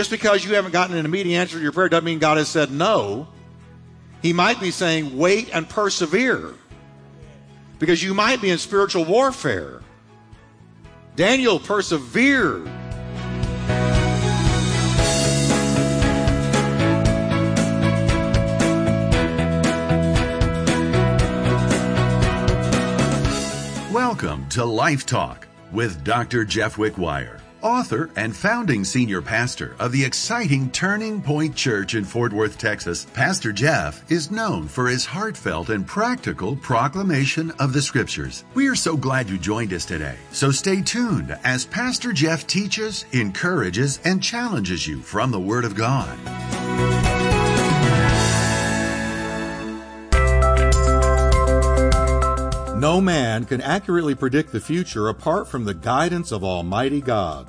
Just because you haven't gotten an immediate answer to your prayer doesn't mean God has said no. He might be saying, wait and persevere. Because you might be in spiritual warfare. Daniel persevered. Welcome to Life Talk with Dr. Jeff Wickwire, author and founding senior pastor of the exciting Turning Point Church in Fort Worth, Texas. Pastor Jeff is known for his heartfelt and practical proclamation of the scriptures. We are so glad you joined us today. So stay tuned as Pastor Jeff teaches, encourages, and challenges you from the Word of God. No man can accurately predict the future apart from the guidance of Almighty God.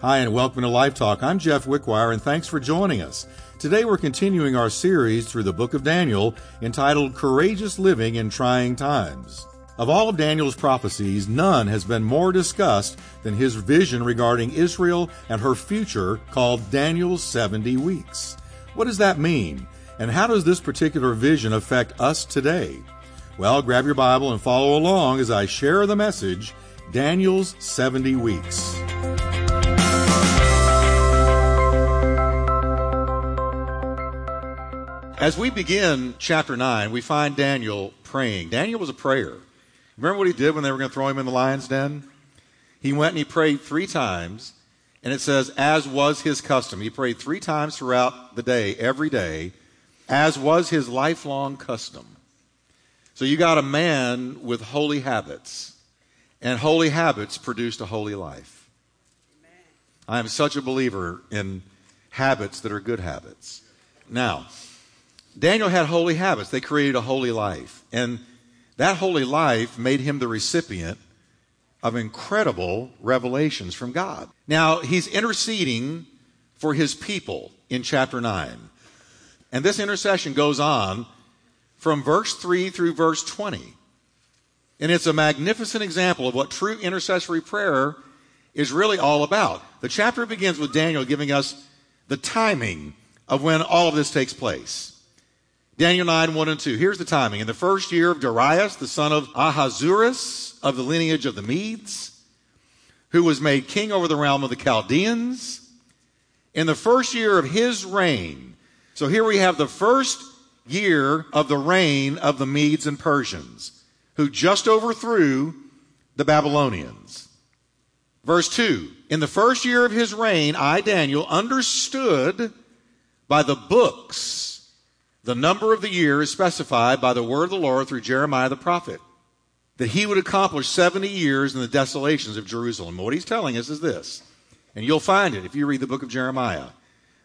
Hi, and welcome to Life Talk. I'm Jeff Wickwire, and thanks for joining us. Today we're continuing our series through the book of Daniel entitled Courageous Living in Trying Times. Of all of Daniel's prophecies, none has been more discussed than his vision regarding Israel and her future called Daniel's 70 weeks. What does that mean? And how does this particular vision affect us today? Well, grab your Bible and follow along as I share the message Daniel's 70 Weeks. As we begin chapter 9, we find Daniel praying. Daniel was a prayer. Remember what he did when they were going to throw him in the lion's den? He went and he prayed three times, and it says, as was his custom. He prayed three times throughout the day, every day, as was his lifelong custom. So you got a man with holy habits, and holy habits produced a holy life. I am such a believer in habits that are good habits. Now, Daniel had holy habits. They created a holy life. And that holy life made him the recipient of incredible revelations from God. Now, he's interceding for his people in chapter 9. And this intercession goes on from verse 3 through verse 20. And it's a magnificent example of what true intercessory prayer is really all about. The chapter begins with Daniel giving us the timing of when all of this takes place. Daniel 9, 1 and 2. Here's the timing. In the first year of Darius, the son of Ahasuerus, of the lineage of the Medes, who was made king over the realm of the Chaldeans, in the first year of his reign. So here we have the first year of the reign of the Medes and Persians, who just overthrew the Babylonians. Verse 2 In the first year of his reign, I, Daniel, understood by the books the number of the years specified by the word of the Lord through Jeremiah the prophet, that he would accomplish 70 years in the desolations of Jerusalem. What he's telling us is this, and you'll find it if you read the book of Jeremiah,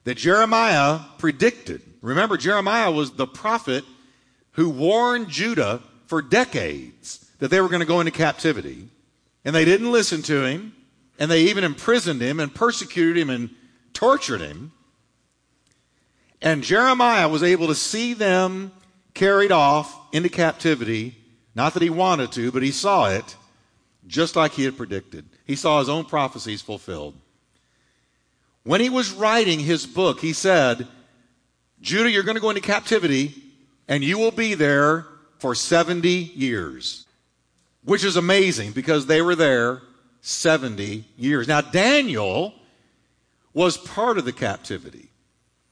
that Jeremiah predicted Remember, Jeremiah was the prophet who warned Judah for decades that they were going to go into captivity. And they didn't listen to him. And they even imprisoned him and persecuted him and tortured him. And Jeremiah was able to see them carried off into captivity. Not that he wanted to, but he saw it just like he had predicted. He saw his own prophecies fulfilled. When he was writing his book, he said, Judah, you're going to go into captivity and you will be there for 70 years, which is amazing because they were there 70 years. Now, Daniel was part of the captivity.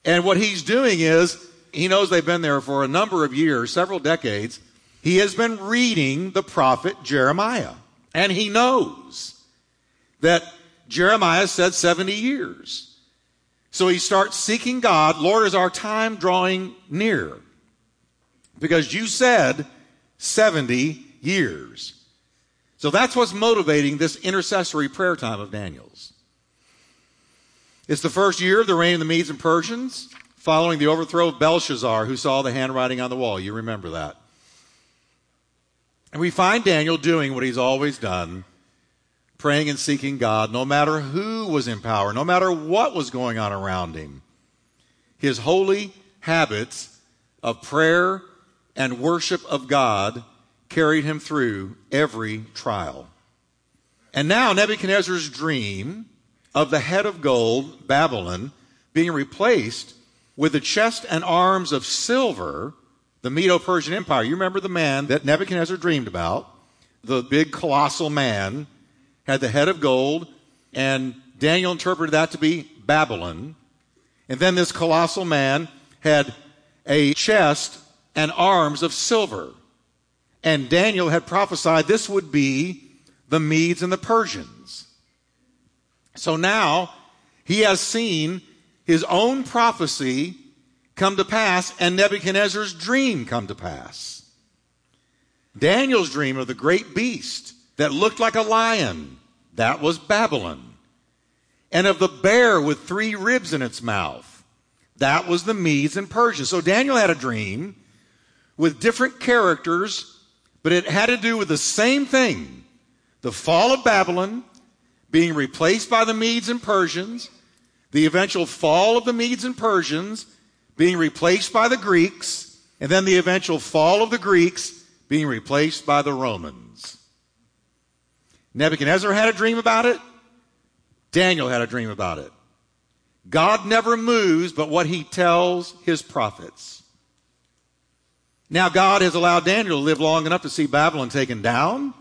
And what he's doing is, he knows they've been there for a number of years, several decades. He has been reading the prophet Jeremiah. And he knows that Jeremiah said 70 years. So he starts seeking God. Lord, is our time drawing near? Because you said 70 years. So that's what's motivating this intercessory prayer time of Daniel's. It's the first year of the reign of the Medes and Persians, following the overthrow of Belshazzar, who saw the handwriting on the wall. You remember that. And we find Daniel doing what he's always done praying and seeking God, no matter who was in power, no matter what was going on around him. His holy habits of prayer and worship of God carried him through every trial. And now Nebuchadnezzar's dream of the head of gold, Babylon, being replaced with the chest and arms of silver, the Medo Persian Empire. You remember the man that Nebuchadnezzar dreamed about, the big colossal man, had the head of gold, and Daniel interpreted that to be Babylon. And then this colossal man had a chest and arms of silver. And Daniel had prophesied this would be the Medes and the Persians. So now he has seen his own prophecy come to pass and Nebuchadnezzar's dream come to pass. Daniel's dream of the great beast that looked like a lion, that was Babylon. And of the bear with three ribs in its mouth, that was the Medes and Persians. So Daniel had a dream with different characters, but it had to do with the same thing the fall of Babylon, being replaced by the Medes and Persians, the eventual fall of the Medes and Persians being replaced by the Greeks, and then the eventual fall of the Greeks being replaced by the Romans. Nebuchadnezzar had a dream about it. Daniel had a dream about it. God never moves but what he tells his prophets. Now, God has allowed Daniel to live long enough to see Babylon taken down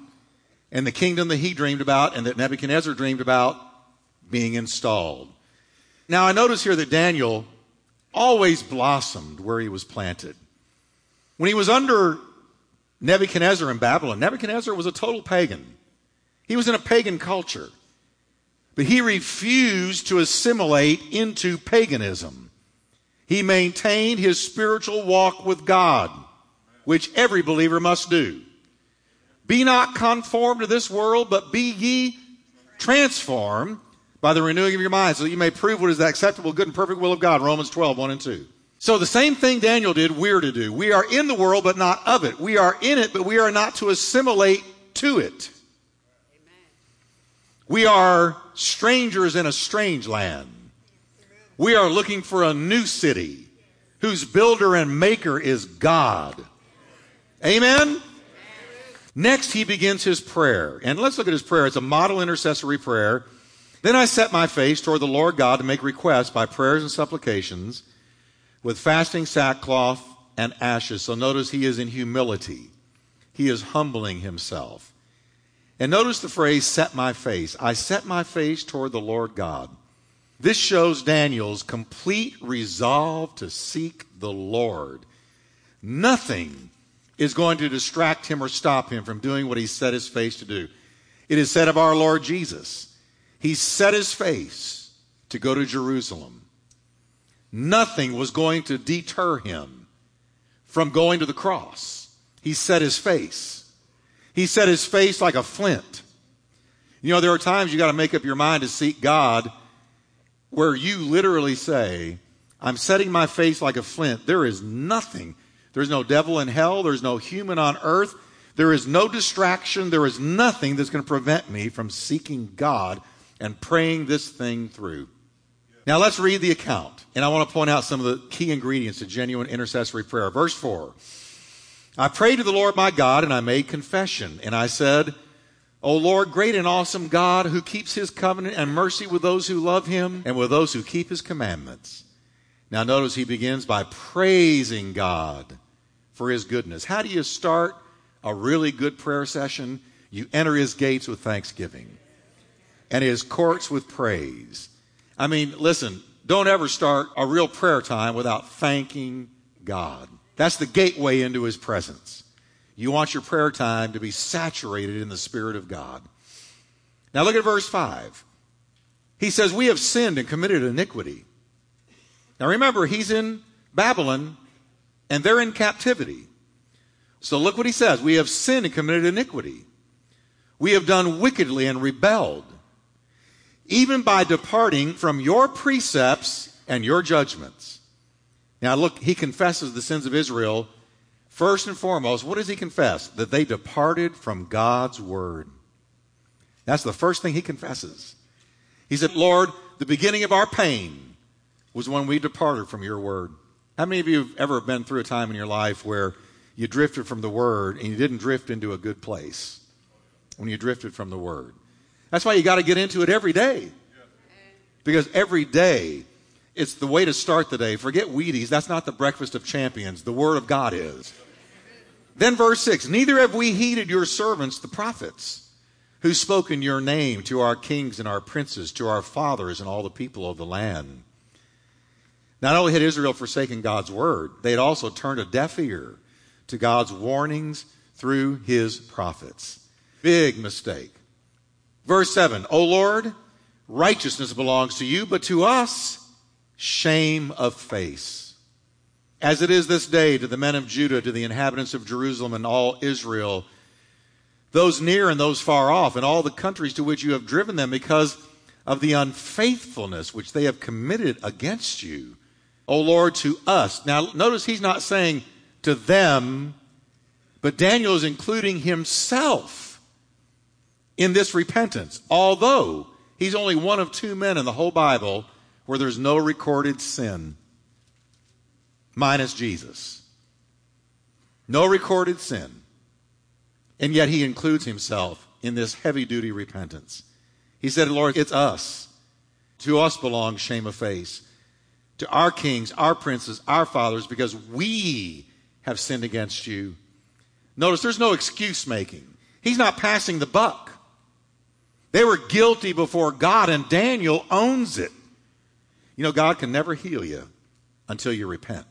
and the kingdom that he dreamed about and that Nebuchadnezzar dreamed about being installed. Now, I notice here that Daniel always blossomed where he was planted. When he was under Nebuchadnezzar in Babylon, Nebuchadnezzar was a total pagan. He was in a pagan culture. But he refused to assimilate into paganism. He maintained his spiritual walk with God, which every believer must do. Be not conformed to this world, but be ye transformed by the renewing of your mind, so that you may prove what is the acceptable, good, and perfect will of God. Romans 12, 1 and 2. So the same thing Daniel did, we're to do. We are in the world, but not of it. We are in it, but we are not to assimilate to it. We are strangers in a strange land. We are looking for a new city whose builder and maker is God. Amen? Next, he begins his prayer. And let's look at his prayer. It's a model intercessory prayer. Then I set my face toward the Lord God to make requests by prayers and supplications with fasting, sackcloth, and ashes. So notice he is in humility. He is humbling himself. And notice the phrase, set my face. I set my face toward the Lord God. This shows Daniel's complete resolve to seek the Lord. Nothing is going to distract him or stop him from doing what he set his face to do. It is said of our Lord Jesus he set his face to go to Jerusalem. Nothing was going to deter him from going to the cross. He set his face. He set his face like a flint. You know, there are times you got to make up your mind to seek God where you literally say, I'm setting my face like a flint. There is nothing. There's no devil in hell. There's no human on earth. There is no distraction. There is nothing that's going to prevent me from seeking God and praying this thing through. Now let's read the account. And I want to point out some of the key ingredients to genuine intercessory prayer. Verse 4. I prayed to the Lord my God and I made confession. And I said, O Lord, great and awesome God who keeps his covenant and mercy with those who love him and with those who keep his commandments. Now notice he begins by praising God for his goodness. How do you start a really good prayer session? You enter his gates with thanksgiving and his courts with praise. I mean, listen, don't ever start a real prayer time without thanking God. That's the gateway into his presence. You want your prayer time to be saturated in the Spirit of God. Now look at verse 5. He says, We have sinned and committed iniquity. Now remember, he's in Babylon and they're in captivity. So look what he says. We have sinned and committed iniquity. We have done wickedly and rebelled even by departing from your precepts and your judgments. Now, look, he confesses the sins of Israel. First and foremost, what does he confess? That they departed from God's word. That's the first thing he confesses. He said, Lord, the beginning of our pain was when we departed from your word. How many of you have ever been through a time in your life where you drifted from the word and you didn't drift into a good place? When you drifted from the word. That's why you got to get into it every day. Because every day It's the way to start the day. Forget Wheaties. That's not the breakfast of champions. The Word of God is. Then, verse 6 Neither have we heeded your servants, the prophets, who spoke in your name to our kings and our princes, to our fathers and all the people of the land. Not only had Israel forsaken God's word, they had also turned a deaf ear to God's warnings through his prophets. Big mistake. Verse 7 O Lord, righteousness belongs to you, but to us, shame of face. As it is this day to the men of Judah, to the inhabitants of Jerusalem and all Israel, those near and those far off, and all the countries to which you have driven them, because of the unfaithfulness which they have committed against you. O Lord, to us. Now, notice he's not saying to them, but Daniel is including himself in this repentance, although he's only one of two men in the whole Bible where there's no recorded sin, minus Jesus. No recorded sin. And yet he includes himself in this heavy duty repentance. He said, Lord, it's us. To us belongs shame of face. To our kings, our princes, our fathers, because we have sinned against you. Notice there's no excuse making. He's not passing the buck. They were guilty before God, and Daniel owns it. You know, God can never heal you until you repent.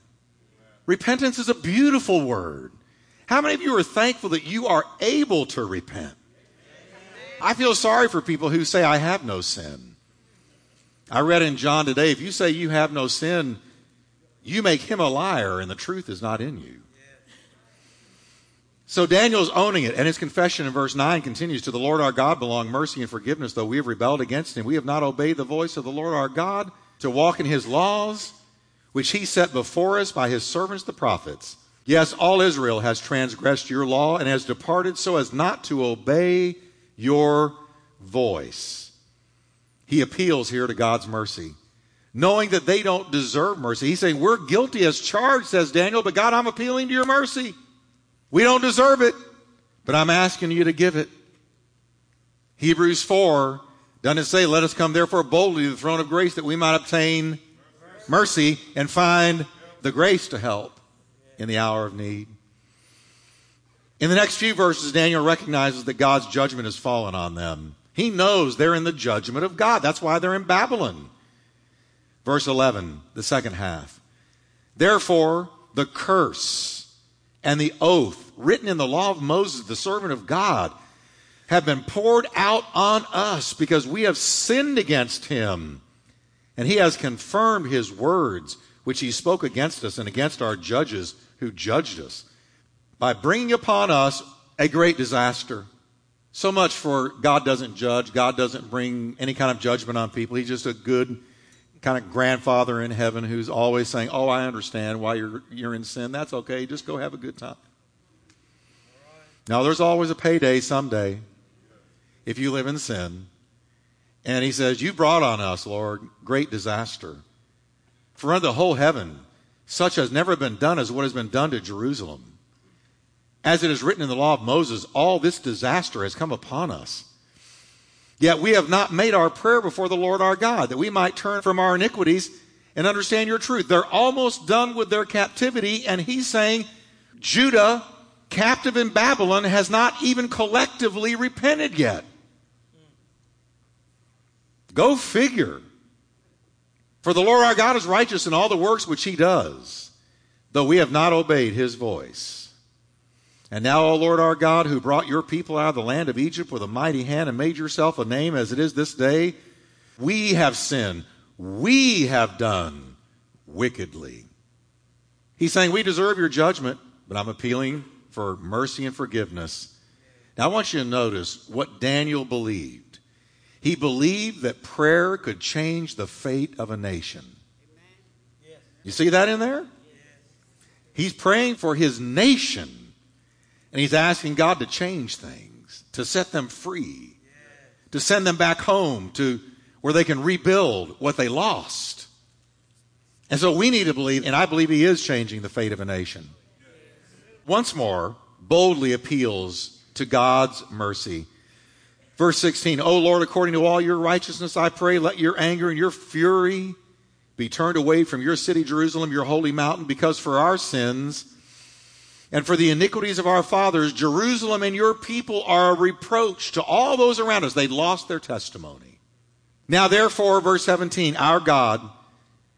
Repentance is a beautiful word. How many of you are thankful that you are able to repent? I feel sorry for people who say, I have no sin. I read in John today, if you say you have no sin, you make him a liar and the truth is not in you. So Daniel's owning it, and his confession in verse 9 continues To the Lord our God belong mercy and forgiveness, though we have rebelled against him. We have not obeyed the voice of the Lord our God to walk in his laws, which he set before us by his servants the prophets. Yes, all Israel has transgressed your law and has departed so as not to obey your voice. He appeals here to God's mercy, knowing that they don't deserve mercy. He's saying, We're guilty as charged, says Daniel, but God, I'm appealing to your mercy. We don't deserve it, but I'm asking you to give it. Hebrews 4 doesn't it say, Let us come therefore boldly to the throne of grace that we might obtain mercy and find the grace to help in the hour of need. In the next few verses, Daniel recognizes that God's judgment has fallen on them. He knows they're in the judgment of God. That's why they're in Babylon. Verse 11, the second half. Therefore, the curse and the oath written in the law of Moses, the servant of God, have been poured out on us because we have sinned against him. And he has confirmed his words, which he spoke against us and against our judges who judged us, by bringing upon us a great disaster. So much for God doesn't judge. God doesn't bring any kind of judgment on people. He's just a good kind of grandfather in heaven who's always saying, Oh, I understand why you're, you're in sin. That's okay. Just go have a good time. Now, there's always a payday someday if you live in sin. And he says, You brought on us, Lord, great disaster. For unto the whole heaven, such has never been done as what has been done to Jerusalem. As it is written in the law of Moses, all this disaster has come upon us. Yet we have not made our prayer before the Lord our God, that we might turn from our iniquities and understand your truth. They're almost done with their captivity, and he's saying, Judah, captive in Babylon, has not even collectively repented yet. Go figure. For the Lord our God is righteous in all the works which he does, though we have not obeyed his voice. And now, O Lord our God, who brought your people out of the land of Egypt with a mighty hand and made yourself a name as it is this day, we have sinned. We have done wickedly. He's saying, We deserve your judgment, but I'm appealing for mercy and forgiveness. Now, I want you to notice what Daniel believed. He believed that prayer could change the fate of a nation. You see that in there? He's praying for his nation and he's asking God to change things, to set them free, to send them back home to where they can rebuild what they lost. And so we need to believe, and I believe he is changing the fate of a nation. Once more, boldly appeals to God's mercy. Verse 16, O Lord, according to all your righteousness, I pray, let your anger and your fury be turned away from your city, Jerusalem, your holy mountain, because for our sins and for the iniquities of our fathers, Jerusalem and your people are a reproach to all those around us. They lost their testimony. Now, therefore, verse 17, our God,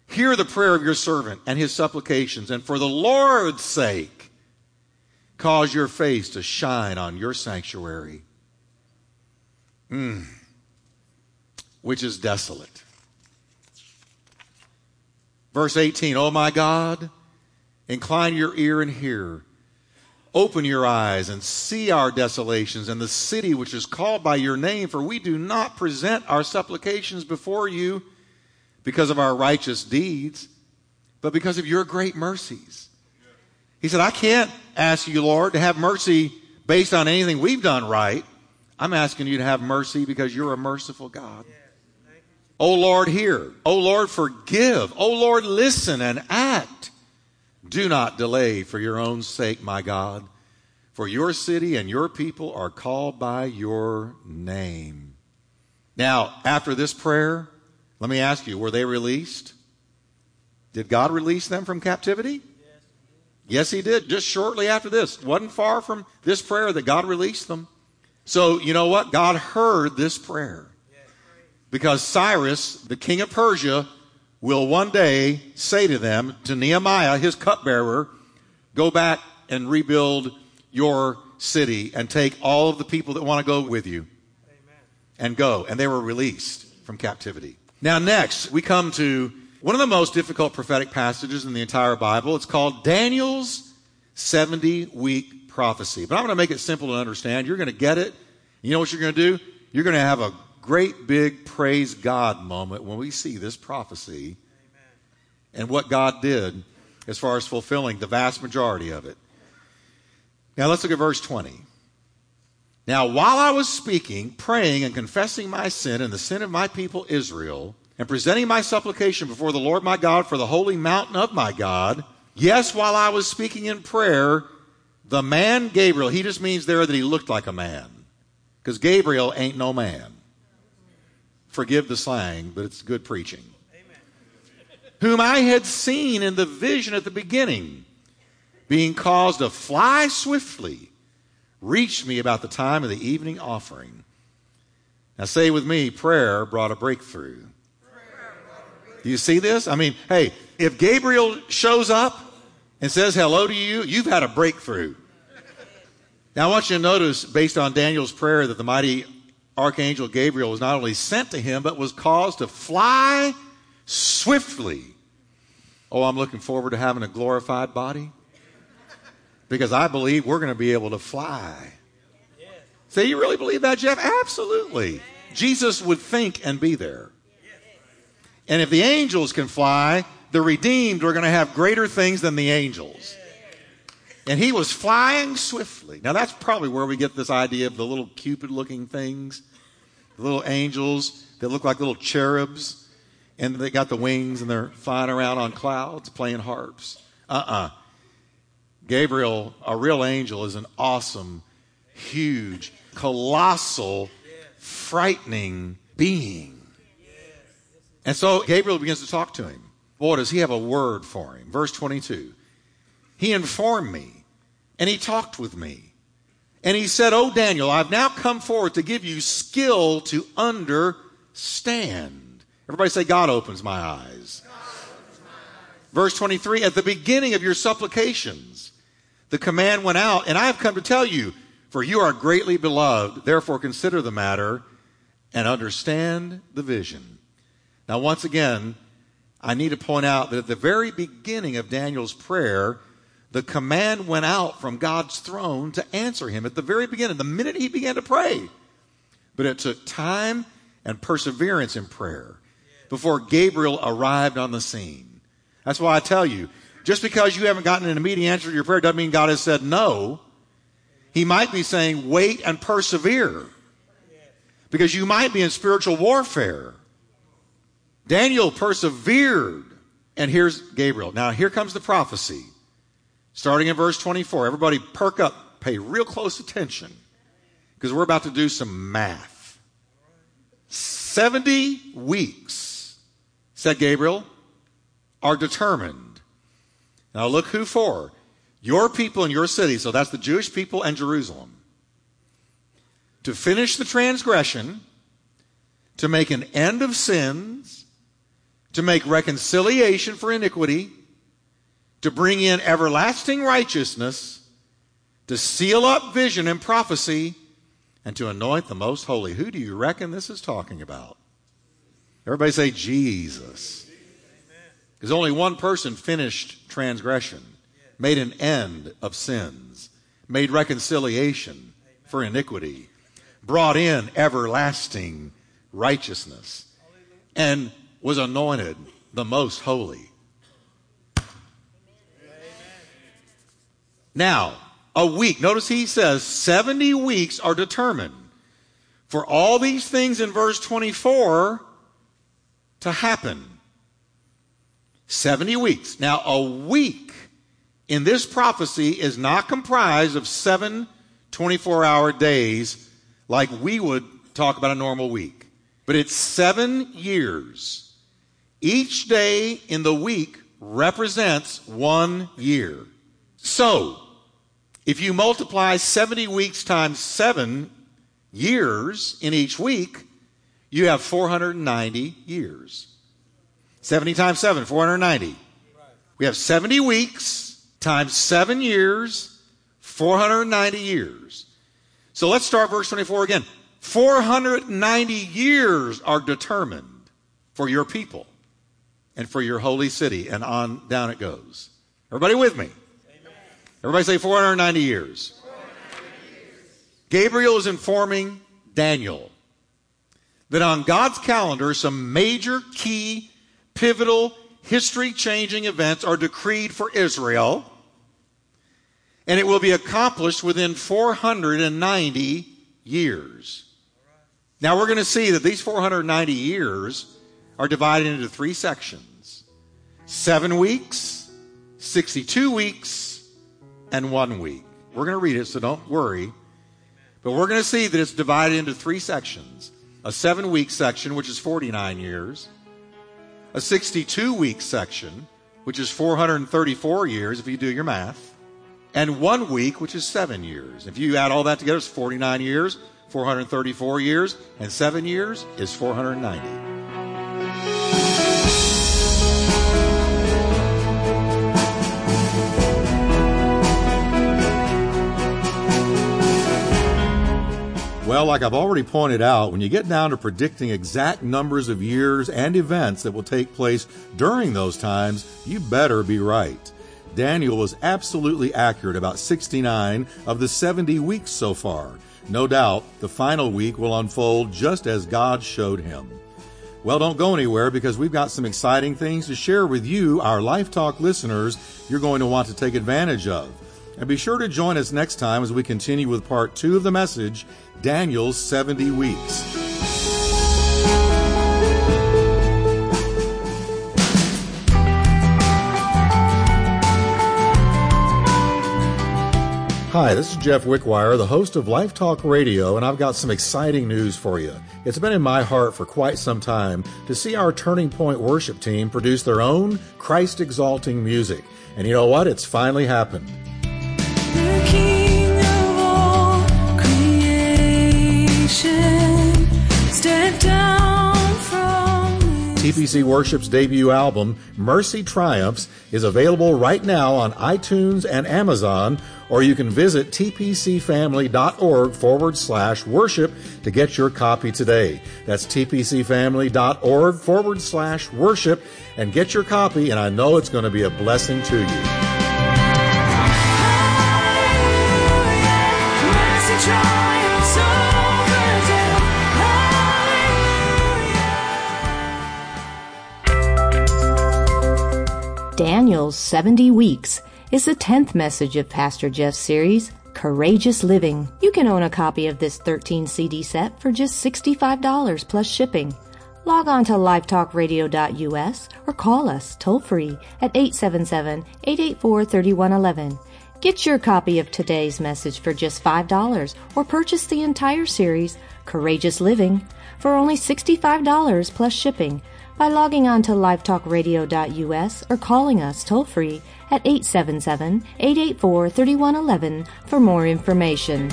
hear the prayer of your servant and his supplications, and for the Lord's sake, cause your face to shine on your sanctuary, mm. which is desolate. Verse 18, Oh my God, incline your ear and hear. Open your eyes and see our desolations and the city which is called by your name, for we do not present our supplications before you because of our righteous deeds, but because of your great mercies. He said, I can't ask you, Lord, to have mercy based on anything we've done right. I'm asking you to have mercy because you're a merciful God. O oh Lord, hear. O Lord, forgive. O Lord, listen and act. Do not delay for your own sake, my God, for your city and your people are called by your name. Now, after this prayer, let me ask you, were they released? Did God release them from captivity? Yes, He did. Just shortly after this. Wasn't far from this prayer that God released them. So, you know what? God heard this prayer. Because Cyrus, the king of Persia, will one day say to them, to Nehemiah, his cupbearer, go back and rebuild your city and take all of the people that want to go with you and go. And they were released from captivity. Now, next, we come to one of the most difficult prophetic passages in the entire Bible. It's called Daniel's 70 week prophecy. But I'm going to make it simple to understand. You're going to get it. You know what you're going to do? You're going to have a great big praise God moment when we see this prophecy Amen. and what God did as far as fulfilling the vast majority of it. Now let's look at verse 20. Now, while I was speaking, praying, and confessing my sin and the sin of my people Israel, and presenting my supplication before the Lord my God for the holy mountain of my God, yes, while I was speaking in prayer, the man Gabriel, he just means there that he looked like a man. Because Gabriel ain't no man. Forgive the slang, but it's good preaching. Amen. Whom I had seen in the vision at the beginning, being caused to fly swiftly, reached me about the time of the evening offering. Now, say with me, prayer brought a breakthrough. Do you see this? I mean, hey, if Gabriel shows up and says hello to you, you've had a breakthrough. Now, I want you to notice, based on Daniel's prayer, that the mighty Archangel Gabriel was not only sent to him, but was caused to fly swiftly. Oh, I'm looking forward to having a glorified body because I believe we're going to be able to fly. Say, you really believe that, Jeff? Absolutely. Jesus would think and be there. And if the angels can fly, the redeemed are going to have greater things than the angels. And he was flying swiftly. Now, that's probably where we get this idea of the little cupid looking things the little angels that look like little cherubs, and they got the wings and they're flying around on clouds playing harps. Uh uh-uh. uh Gabriel, a real angel, is an awesome, huge, colossal, frightening being. And so Gabriel begins to talk to him. Boy, does he have a word for him. Verse 22. He informed me and he talked with me. And he said, Oh, Daniel, I've now come forward to give you skill to understand. Everybody say, God opens my eyes. Verse 23 At the beginning of your supplications, the command went out, and I have come to tell you, for you are greatly beloved. Therefore, consider the matter and understand the vision. Now, once again, I need to point out that at the very beginning of Daniel's prayer, the command went out from God's throne to answer him at the very beginning, the minute he began to pray. But it took time and perseverance in prayer before Gabriel arrived on the scene. That's why I tell you, just because you haven't gotten an immediate answer to your prayer doesn't mean God has said no. He might be saying, wait and persevere. Because you might be in spiritual warfare. Daniel persevered. And here's Gabriel. Now, here comes the prophecy. Starting in verse 24, everybody perk up, pay real close attention, because we're about to do some math. 70 weeks, said Gabriel, are determined. Now look who for. Your people and your city, so that's the Jewish people and Jerusalem. To finish the transgression, to make an end of sins, to make reconciliation for iniquity, to bring in everlasting righteousness, to seal up vision and prophecy, and to anoint the most holy. Who do you reckon this is talking about? Everybody say Jesus. Because only one person finished transgression, made an end of sins, made reconciliation for iniquity, brought in everlasting righteousness, and was anointed the most holy. Now, a week, notice he says 70 weeks are determined for all these things in verse 24 to happen. 70 weeks. Now, a week in this prophecy is not comprised of seven 24 hour days like we would talk about a normal week, but it's seven years. Each day in the week represents one year. So, if you multiply 70 weeks times seven years in each week, you have 490 years. 70 times 7, 490. We have 70 weeks times 7 years, 490 years. So let's start verse 24 again. 490 years are determined for your people and for your holy city, and on down it goes. Everybody with me? Amen. Everybody say 490 years. 490 years. Gabriel is informing Daniel that on God's calendar, some major key pivotal, history changing events are decreed for Israel, and it will be accomplished within 490 years. Now we're going to see that these 490 years are divided into three sections seven weeks, 62 weeks, and one week. We're going to read it, so don't worry. But we're going to see that it's divided into three sections a seven week section, which is 49 years a 62 week section, which is 434 years if you do your math, and one week, which is seven years. If you add all that together, it's 49 years, 434 years, and seven years is 490. Well, like I've already pointed out, when you get down to predicting exact numbers of years and events that will take place during those times, you better be right. Daniel was absolutely accurate about 69 of the 70 weeks so far. No doubt, the final week will unfold just as God showed him. Well, don't go anywhere because we've got some exciting things to share with you, our Life Talk listeners, you're going to want to take advantage of. And be sure to join us next time as we continue with part two of the message Daniel's 70 Weeks. Hi, this is Jeff Wickwire, the host of Life Talk Radio, and I've got some exciting news for you. It's been in my heart for quite some time to see our Turning Point worship team produce their own Christ exalting music. And you know what? It's finally happened. TPC Worship's debut album, Mercy Triumphs, is available right now on iTunes and Amazon, or you can visit tpcfamily.org forward slash worship to get your copy today. That's tpcfamily.org forward slash worship and get your copy, and I know it's going to be a blessing to you. Daniel's 70 Weeks is the 10th message of Pastor Jeff's series, Courageous Living. You can own a copy of this 13 CD set for just $65 plus shipping. Log on to lifetalkradio.us or call us toll free at 877 884 3111. Get your copy of today's message for just $5 or purchase the entire series, Courageous Living, for only $65 plus shipping by logging on to lifetalkradio.us or calling us toll free at 877 884 3111 for more information.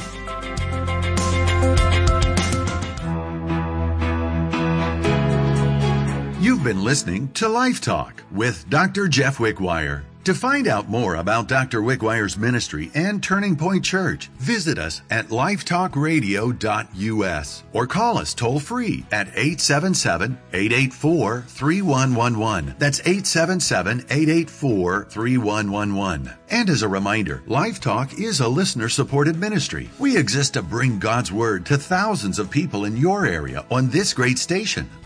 You've been listening to Life Talk with Dr. Jeff Wickwire. To find out more about Dr. Wickwire's ministry and Turning Point Church, visit us at lifetalkradio.us or call us toll free at 877-884-3111. That's 877-884-3111. And as a reminder, Life Talk is a listener supported ministry. We exist to bring God's Word to thousands of people in your area on this great station.